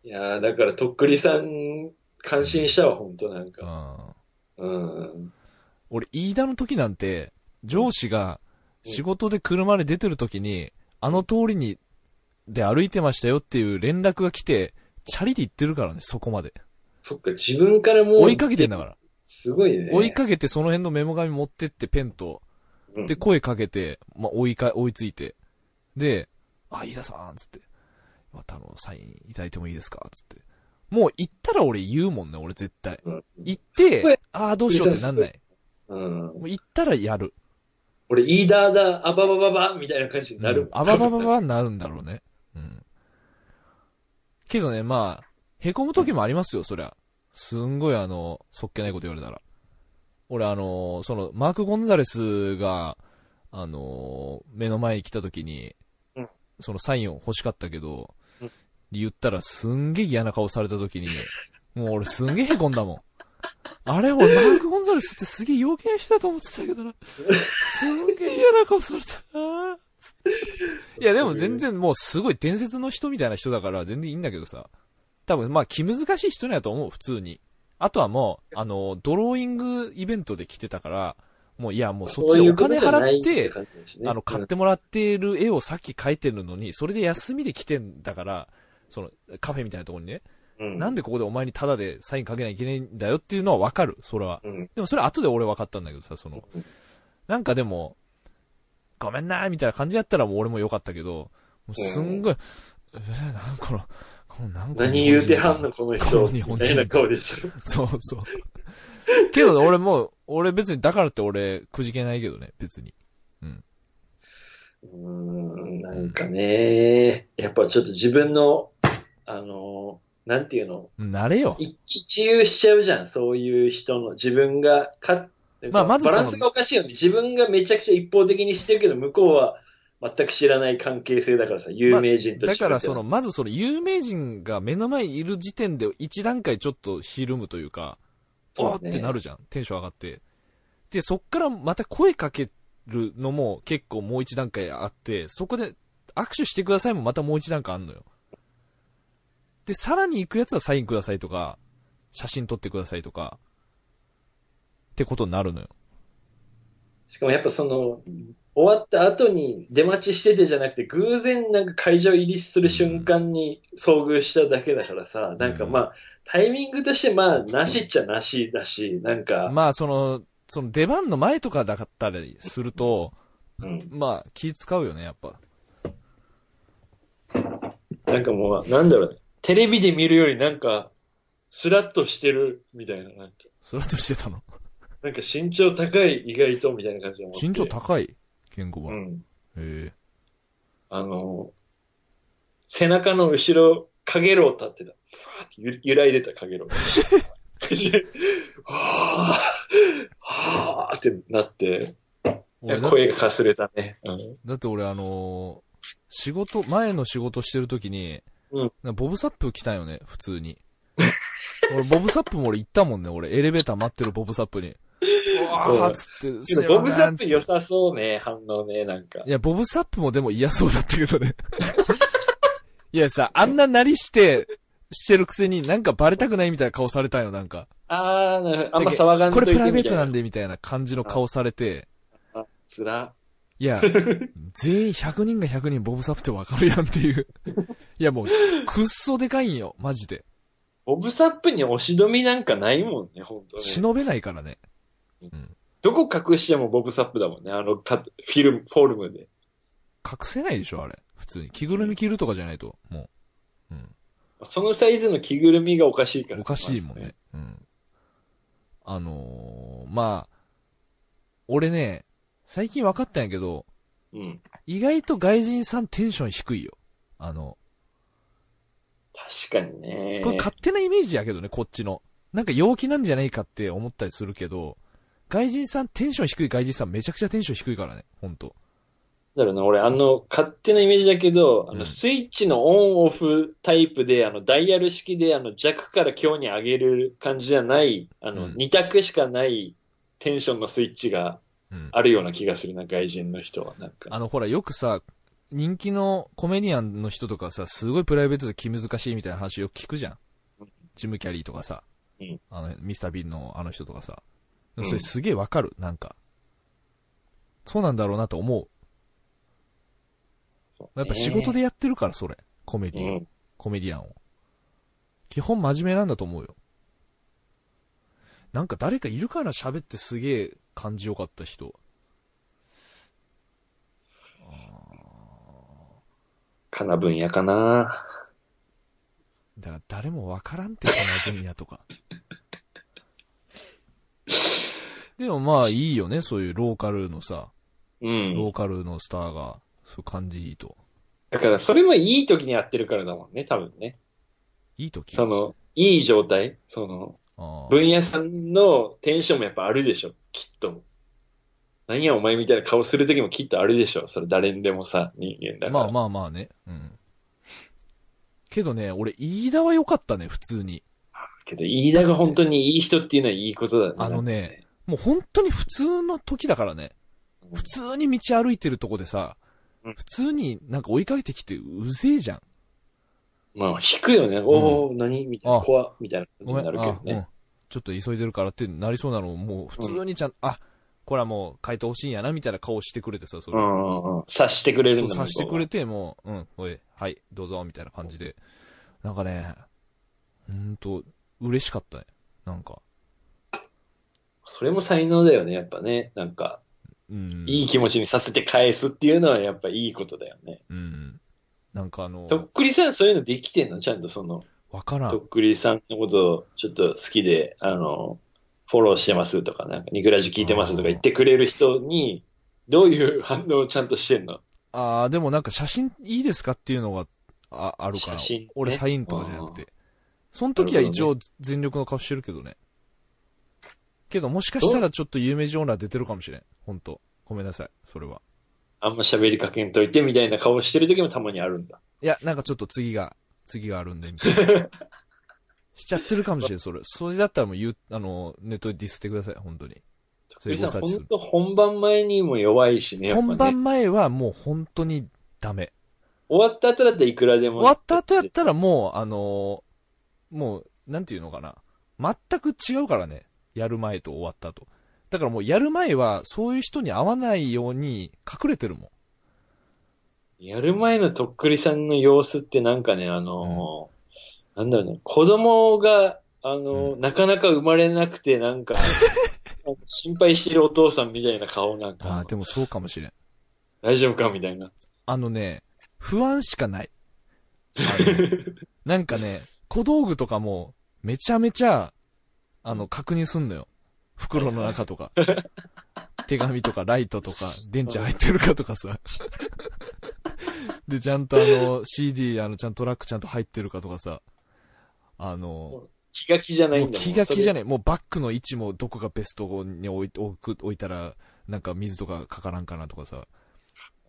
いやーだから、とっくりさん、感心したわ、ほんとなんうか。ん。うん。俺、飯田の時なんて、上司が仕事で車で出てる時に、あの通りに、で歩いてましたよっていう連絡が来て、チャリで行ってるからね、そこまで。そっか、自分からもう。追いかけてんだから。すごいね。追いかけてその辺のメモ紙持ってってペンと、うんで、声かけて、まあ、追いか、追いついて。で、あ、飯田さん、つって。またあの、サインいただいてもいいですかつって。もう行ったら俺言うもんね、俺絶対。うん行って、ああ、どうしようってなんない。うん。もう行ったらやる。俺、イーダーダー、アババババみたいな感じになる。うんあばばばばになるんだろうね。うん。けどね、まあ、凹む時もありますよ、そりゃ。すんごいあの、そっけないこと言われたら。俺あの、その、マーク・ゴンザレスが、あの、目の前に来た時に、うんそのサインを欲しかったけど、うん言ったらすんげえ嫌な顔された時に、もう俺すんげえ凹んだもん。あれ俺マーク・ゴンザレスってすげえ陽気な人だと思ってたけどな。すんげえ嫌な顔された。あーいやでも全然もうすごい伝説の人みたいな人だから全然いいんだけどさ。多分まあ気難しい人なんやと思う、普通に。あとはもう、あの、ドローイングイベントで来てたから、もういやもうそっちでお金払って、あの、買ってもらってる絵をさっき描いてるのに、それで休みで来てんだから、その、カフェみたいなところにね、うん、なんでここでお前にタダでサインかけなきゃいけないんだよっていうのはわかる、それは。うん。でもそれ後で俺分かったんだけどさ、そのうん、なんかでも、ごめんなーみたいな感じやったらもう俺もよかったけど、もうすんごい、えー、なんかこの、何言うてはんの、このこ人。の日本人な顔でしょ。そうそう。けど俺もう、俺別にだからって俺くじけないけどね、別に。うーん、なんかね、やっぱちょっと自分の、あの、なんていうの、慣れよ。一一遊しちゃうじゃん、そういう人の。自分がか、まあまずバランスがおかしいよね。自分がめちゃくちゃ一方的にしてるけど、向こうは全く知らない関係性だからさ、有名人として、だからその、、まずその有名人が目の前にいる時点で一段階ちょっとひるむというか、おーそうねってなるじゃん。テンション上がって。で、そっからまた声かけるのも結構もう一段階あって、そこで握手してくださいもまたもう一段階あんのよ。で、さらに行くやつはサインくださいとか、写真撮ってくださいとか、ってことになるのよ。しかもやっぱその、終わった後に出待ちしててじゃなくて、偶然なんか会場入りする瞬間に遭遇しただけだからさ、なんかまあ、タイミングとしてまあ、なしっちゃなしだし、なんか、まあ、その、その出番の前とかだったりすると、うん、まあ、気使うよね、やっぱ。なんかもう、なんだろう。ね、テレビで見るよりなんか、スラッとしてるみたいな、なんか、それとしてたの？なんか身長高い意外とみたいな感じで。身長高い？ケンコバ。へうん。え。あの、背中の後ろ、かげろう立ってた。ふわーってゆ揺らいでたかげろう。はぁ、はぁってなって、声がかすれたね。うん。だって俺あのー仕事、前の仕事してる時に、うんボブサップ来たんよね、普通に。俺、ボブサップも俺行ったもんね、俺。エレベーター待ってるボブサップに。うわーっつって、けすいませんどボブサップ良さそうね、反応ね、なんかい。や、ボブサップもでも嫌そうだったけどね。いやさ、あんななりして、してるくせになんかバレたくないみたいな顔されたよ、なんか。あー、なるほどあんま騒がんとこれプライベートなんで。でみたいな感じの顔されて、あつら。いや、全員100人が100人ボブサップってわかるやんっていう。いやもう、くっそでかいんよ、マジで。ボブサップに押し止めなんかないもんね、本当ね。忍べないからね。どこ隠してもボブサップだもんね、あのかフィルム、フォルムで。隠せないでしょ、あれ。普通に。着ぐるみ着るとかじゃないと、もう。うん。そのサイズの着ぐるみがおかしいから。おかしいもんね。。うん。あのー、まあ、俺ね、最近分かったんやけど、うん。意外と外人さんテンション低いよ。あの、確かにね。これ勝手なイメージやけどね、こっちの。なんか陽気なんじゃないかって思ったりするけど、外人さんテンション低い外人さんめちゃくちゃテンション低いからね、ほんと。だろうな、俺、あの、勝手なイメージだけど、あうんの、スイッチのオンオフタイプで、あの、ダイヤル式で、あの、弱から強に上げる感じじゃない、あの、うん二択しかないテンションのスイッチがうん。あるような気がするな、外人の人は。なんか。あの、ほら、よくさ、人気のコメディアンの人とかさ、すごいプライベートで気難しいみたいな話よく聞くじゃんうん。ジム・キャリーとかさ、うんあの、ミスター・ビンのあの人とかさ。うんそれすげえわかる、なんか。そうなんだろうなと思う。そうねやっぱ仕事でやってるから、それ。コメディ、うん。コメディアンを。基本真面目なんだと思うよ。なんか誰かいるかな喋ってすげえ感じよかった人。かな分野かな。だから誰もわからんって、この分野とか。でもまあいいよね、そういうローカルのさ、うん。ローカルのスターが、そう感じいいと。だから、それもいい時にやってるからだもんね、多分ね。いい時？その、いい状態？その、あー分野さんのテンションもやっぱあるでしょ、きっと。何やお前みたいな顔する時もきっとあるでしょ、それ誰にでもさ、人間だから。まあまあまあね。うん。けどね、俺、飯田は良かったね、普通に。けど、飯田が本当にいい人っていうのはいいことだね。あのねもう本当に普通の時だからね。うん普通に道歩いてるとこでさうん、普通になんか追いかけてきてうぜえじゃん。まあ、引くよね。おお、何？みたいな、あ怖っみたいなごめん、感じになるけどあ、うんね。。ちょっと急いでるからってなりそうなのをもう普通にちゃん、あ、これはもう変えてほしいんやな、みたいな顔してくれてさ、それ。うんうんうん。察してくれるんださしてくれて。て、もう、うん、おい、はい、どうぞ、みたいな感じで。なんかね、ほんと、嬉しかったね。なんか、それも才能だよね、やっぱね。なんか、うん。いい気持ちにさせて返すっていうのはやっぱいいことだよね。うん。なんかあの、とっくりさんそういうのできてんの？ちゃんとその、わからん。とっくりさんのことをちょっと好きで、あの、フォローしてますとか、なんか、ニクラジ聞いてますとか言ってくれる人に、どういう反応をちゃんとしてんの？ああ、でもなんか写真いいですかっていうのがああるから、写真ね俺サインとかじゃなくて。その時は一応全力の顔してるけどね。けどもしかしたらちょっと有名人オーナー出てるかもしれん。ほんと。ごめんなさい。それは。あんま喋りかけんといてみたいな顔してる時もたまにあるんだ。いや、なんかちょっと次が、次があるんで、みたいな。しちゃってるかもしれん、それ。それだったらもう言う、あの、ネットでディスってください、本当に。それご察知する本当本番前にも弱いしね、やっぱね。本番前はもう本当にダメ。終わった後だったらいくらでも。終わった後やったらもう、あのーもう、なんていうのかな。全く違うからね。やる前と終わった後。だからもうやる前は、そういう人に会わないように隠れてるもやる前のとっくりさんの様子ってなんかね、あのーなんだろうね、子供が、あのーなかなか生まれなくて、なんか、心配してるお父さんみたいな顔なんん。か、ああ、でもそうかもしれん。大丈夫かみたいな。あのね、不安しかない。あのなんかね、小道具とかも、めちゃめちゃ、あの、確認すんのよ。袋の中とか。手紙とかライトとか、電池入ってるかとかさ。で、ちゃんとあの、CD、あの、ちゃんとトラックちゃんと入ってるかとかさ。あの、気が気じゃないんだ。気が気じゃねねえ。もうバッグの位置もどこがベストに置い置く置いたら、なんか水とかかからんかなとかさ。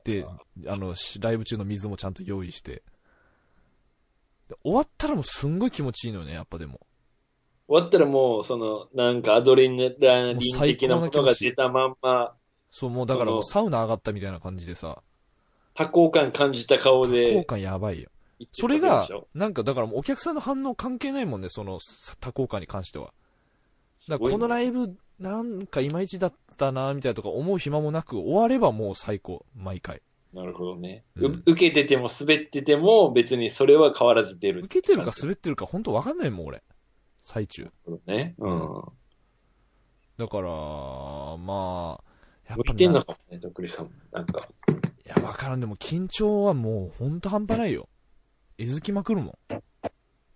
で、あの、しライブ中の水もちゃんと用意して。で終わったらもうすんごい気持ちいいのよね、やっぱでも。終わったらもう、その、なんかアドレナリン的なものが出たまんま、そう、もうだからサウナ上がったみたいな感じでさ、多幸感感じた顔で。多幸感やばいよ。それがなんかだからお客さんの反応関係ないもんね、そのさ多幸感に関しては。だこのライブ、なんかいまいちだったな、みたいなとか思う暇もなく、終わればもう最高、毎回。なるほどね。ううん受けてても滑ってても別にそれは変わらず出る。受けてるか滑ってるか本当わかんないもん、俺。最中。ね。うん。だから、まあ、やっ向ぱいてんのかもね、とっくりさんも。なんか。いや、わからん。でも緊張はもうほんと半端ないよ。えずきまくるもん。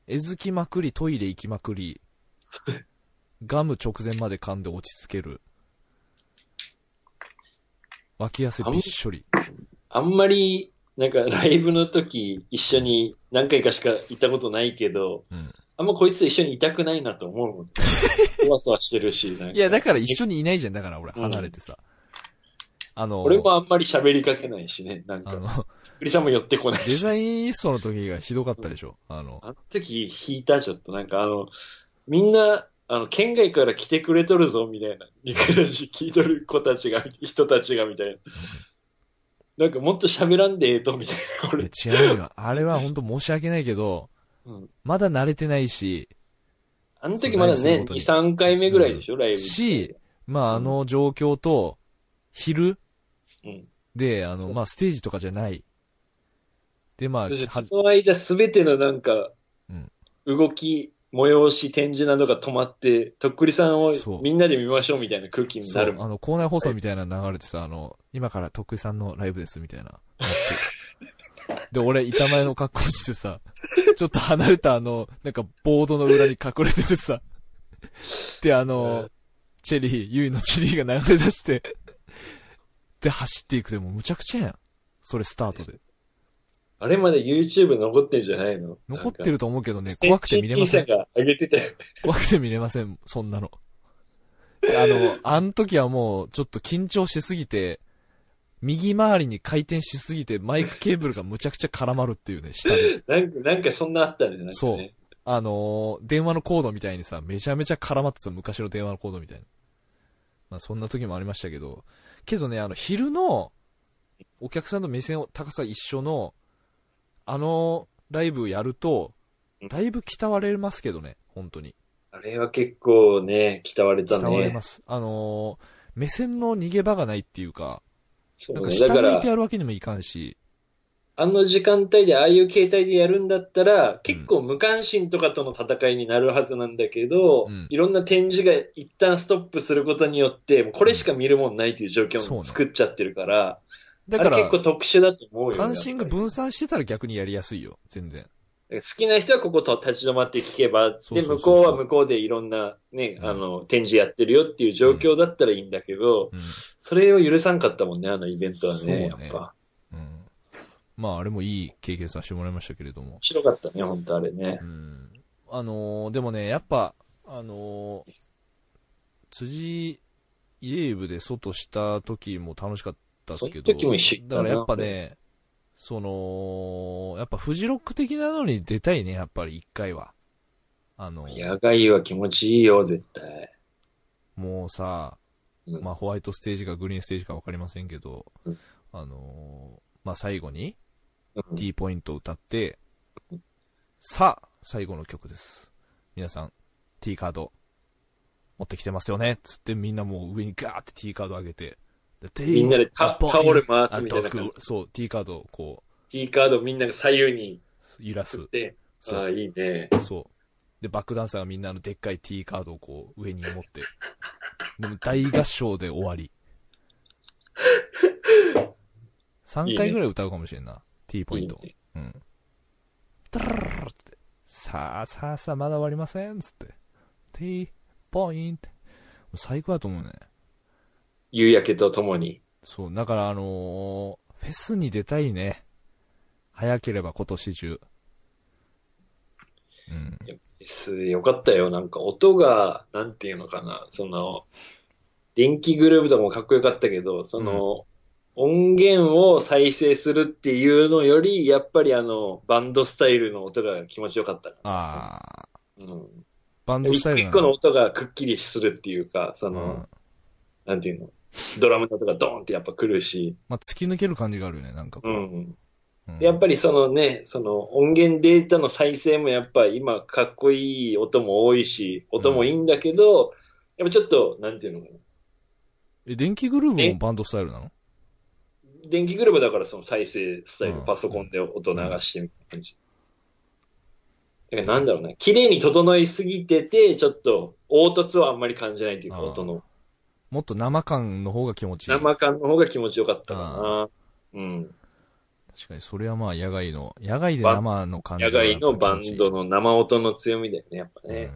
えずきまくり、トイレ行きまくり、ガム直前まで噛んで落ち着ける。脇汗びっしょり。あんまり、なんかライブの時一緒に何回かしか行ったことないけど、うん。あんまこいつと一緒にいたくないなと思うもん。そわそわしてるし。いや、だから一緒にいないじゃん。だから俺、うん離れてさ。あの、俺もあんまり喋りかけないしね。なんか、あの、さんも寄ってこないし。デザインストの時がひどかったでしょ。あの、あの時引いたちょっとなんかあの、みんな、あの、県外から来てくれとるぞ、みたいな。リクラジ聞いとる子たちが、人たちが、みたいな。なんかもっと喋らんでええと、みたいな。俺、違うよ。あれは本当申し訳ないけど、うん。まだ慣れてないし、あの時まだね、そうライブする2、3回目ぐらいでしょ、ライブ。し、まああの状況と、昼うん。で、あの、まあステージとかじゃない。で、まあ、その間すべてのなんかうん、動き、催し、展示などが止まって、とっくりさんをみんなで見ましょうみたいな空気になる。あの、校内放送みたいな流れてさ、あの、今から徳井さんのライブですみたいな。で、俺、板前の格好してさ、ちょっと離れたあの、なんかボードの裏に隠れててさ、で、あの、チェリー、ユイのチェリーが流れ出して、で、走っていくでもむちゃくちゃやん。それスタートで。あれまで YouTube 残ってんじゃないの？残ってると思うけどね、怖くて見れませんが上げてたよ。怖くて見れません、そんなの。あの、あの時はもう、ちょっと緊張しすぎて、右回りに回転しすぎて、マイクケーブルがむちゃくちゃ絡まるっていうね、下で。なんか、なんかそんなあったね。なんかねそうあのー電話のコードみたいにさ、めちゃめちゃ絡まってた昔の電話のコードみたいな。まあそんな時もありましたけど、けどね、あの、昼の、お客さんの目線を高さ一緒の、あの、ライブやると、だいぶ鍛われますけどね、本当に。あれは結構ね、鍛われた伝わりね。ます。あのー目線の逃げ場がないっていうか、そうね。なんか下だから向いて、やるわけにもいかんし、あの時間帯でああいう形態でやるんだったら、結構無関心とかとの戦いになるはずなんだけど、うんいろんな展示が一旦ストップすることによって、これしか見るもんないという状況を作っちゃってるから、だから結、構特殊だと思うよ。関心が分散してたら逆にやりやすいよ、全然。好きな人はここと立ち止まって聞けば、で、向こうは向こうでいろんなね、うんあの、展示やってるよっていう状況だったらいいんだけど、うん。それを許さんかったもんね、あのイベントはね、ねやっぱ。うん。まあ、あれもいい経験させてもらいましたけれども面。白かったね、本当あれねう。ん。あのーでもね、やっぱ、あのー辻イレーブで外した時も楽しかったですけど、その時も一緒だからやっぱね、その、やっぱフジロック的なのに出たいね、やっぱり一回は。あの、野外は気持ちいいよ、絶対。もうさ、うんまあホワイトステージかグリーンステージかわかりませんけど、うんあのーまあ最後にうん T ポイントを歌って、さあ、最後の曲です。皆さん、T カード、持ってきてますよねつってみんなもう上にガーって T カード上げて、みんなでタタオル回すみたいな感じあとそう、T カードをこ T カードみんなが左右にう、揺らす振っ。て、そうああ、いいね。そう。で、バックダンサーがみんなのでっかい T カードをこう上に持って、でも大合唱で終わり。3回ぐらい歌うかもしれんな。T ポイント。いいねうん。タララって。さあさあさあまだ終わりませんつって。T ポイント。最高だと思うね。夕焼けとともに。そう。だからあのーフェスに出たいね。早ければ今年中。うん。すよかったよ。なんか音が、なんていうのかな。その、電気グループとかもかっこよかったけど、その、音源を再生するっていうのより、やっぱりあの、バンドスタイルの音が気持ちよかったから。ああ。うん。バンドス一個タイルなの？一個の音がくっきりするっていうか、その、うんなんていうの、ドラムの音がドーンってやっぱ来るし、まあ、突き抜ける感じがあるよね、なんかこう。うん。うんやっぱりそのね、その音源データの再生もやっぱ今かっこいい音も多いし、音もいいんだけど、やっぱちょっと、なんていうのかな。え、電気グルーヴもバンドスタイルなの？電気グループだからその再生スタイル、うんパソコンで音流してみたいな感じ。だからなんだろうな、綺麗に整いすぎてて、ちょっと凹凸はあんまり感じないというか、音の。もっと生感の方が気持ちいい。生感の方が気持ちよかったかな。うん。確かに、それはまあ、野外の、野外で生の感じ野が外のバンドのの生音の強みだよね、やっぱね。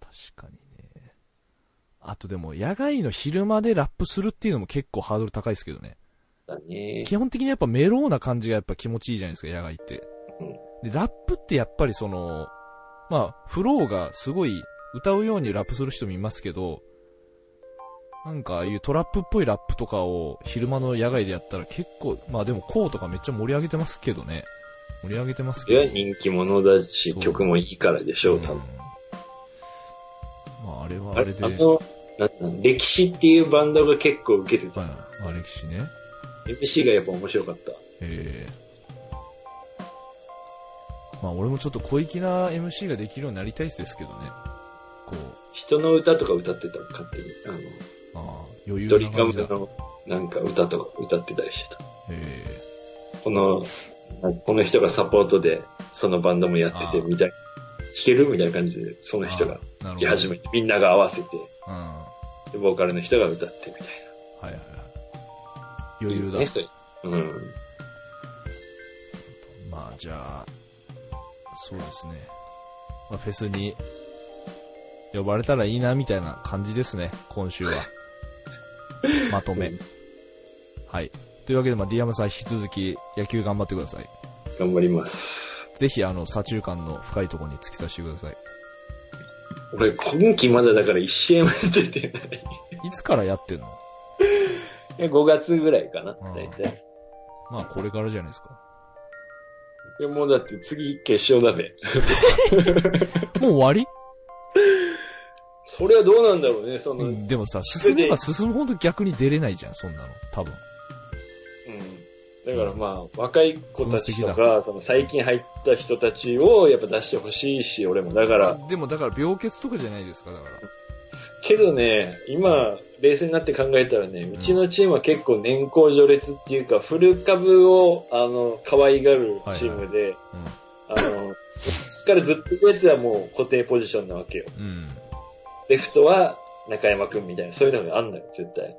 確かにね。あとでも、野外の昼間でラップするっていうのも結構ハードル高いですけどね。だね。基本的にやっぱメローな感じがやっぱ気持ちいいじゃないですか、野外って。で、ラップってやっぱりその、まあ、フローがすごい歌うようにラップする人もいますけど、なんかああいうトラップっぽいラップとかを昼間の野外でやったら結構、まあでもコーとかめっちゃ盛り上げてますけどね。盛り上げてますけど。人気者だし、曲もいいからでしょう、多分。うんまああれはああれで、あの、歴史っていうバンドが結構受けてた。あ歴史ね。MC がやっぱ面白かった。ええまあ俺もちょっと小粋な MC ができるようになりたいですけどね。こう、人の歌とか歌ってた勝手に。あの、ああ、余裕ドリカ。ムのなんか歌とか歌ってたりしてた。えこの、この人がサポートで、そのバンドもやってて、みたいな。弾けるみたいな感じで、その人が弾き始めて、みんなが合わせて、うん。ボーカルの人が歌ってみたいいはいはい。な。余裕だ。いいね、それ。うん。まあじゃあ、そうですね。まあ、フェスに呼ばれたらいいな、みたいな感じですね、今週は。まとめ。はい。というわけで、まあ、ディアムさん引き続き野球頑張ってください。頑張ります。ぜひ、あの、左中間の深いところに突き刺してください。俺、今季まだだから1試合も出てない。いつからやってんの？え5月ぐらいかな、うん大体。まあ、これからじゃないですか。いや、もうだって次決勝だべ。もう終わり？それはどうなんだろうね、その、うん。うん、でもさ、進めば進むほど逆に出れないじゃん、そんなの。多分。だからまあ、若い子たちと分か、その最近入った人たちをやっぱ出してほしいし、俺も。だから、でもだから病欠とかじゃないですか、だから。けどね、今、冷静になって考えたらね、うちのチームは結構年功序列っていうか、フル株を、あの、可愛がるチームで、あの、しっかりずっといるやつはもう固定ポジションなわけよ。うん。うん。レフトは中山くんみたいな、そういうのがあんのよ、絶対。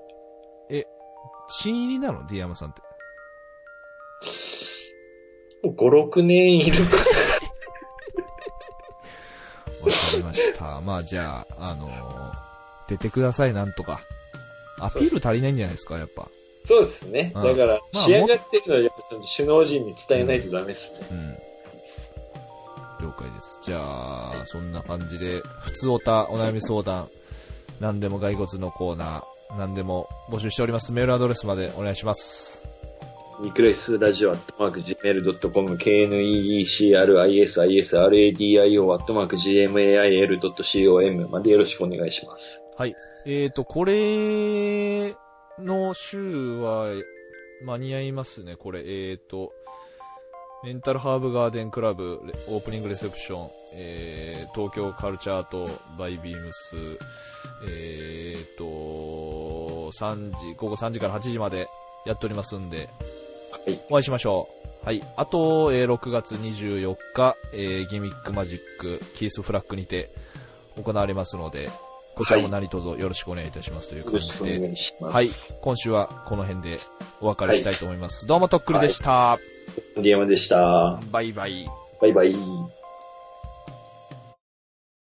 新入りなの？ディアムさんって。もう5、6年いるか。わかりました。まあじゃあ、あのー出てください、なんとか。アピール足りないんじゃないですか、やっぱ。そうですね。うんだから、まあ仕上がってるのはやっぱ首脳陣に伝えないとダメですね。うん。了解です。じゃあ、そんな感じで、普通おた、お悩み相談、何でも骸骨のコーナー、何でも募集しております。メールアドレスまでお願いします。ニクレスラジオアットマーク Gmail.com、KNEECRISISRADIO アットマーク GMAIL.com までよろしくお願いします。はい。えーと、これの週は間に合いますね、これ。えーと、メンタルハーブガーデンクラブレオープニングレセプション、えー、東京カルチャートバイビームス、えーと、3時、午後3時から8時までやっておりますんで、はい。お会いしましょう。はい。あと、えー6月24日、えーギミックマジック、キースフラッグにて行われますので、こちらも何卒よろしくお願いいたしますという感じで、願い。はい。今週はこの辺でお別れしたいと思います。どうもとっくりでした。ディアマでした。バイバイ。バイバイ。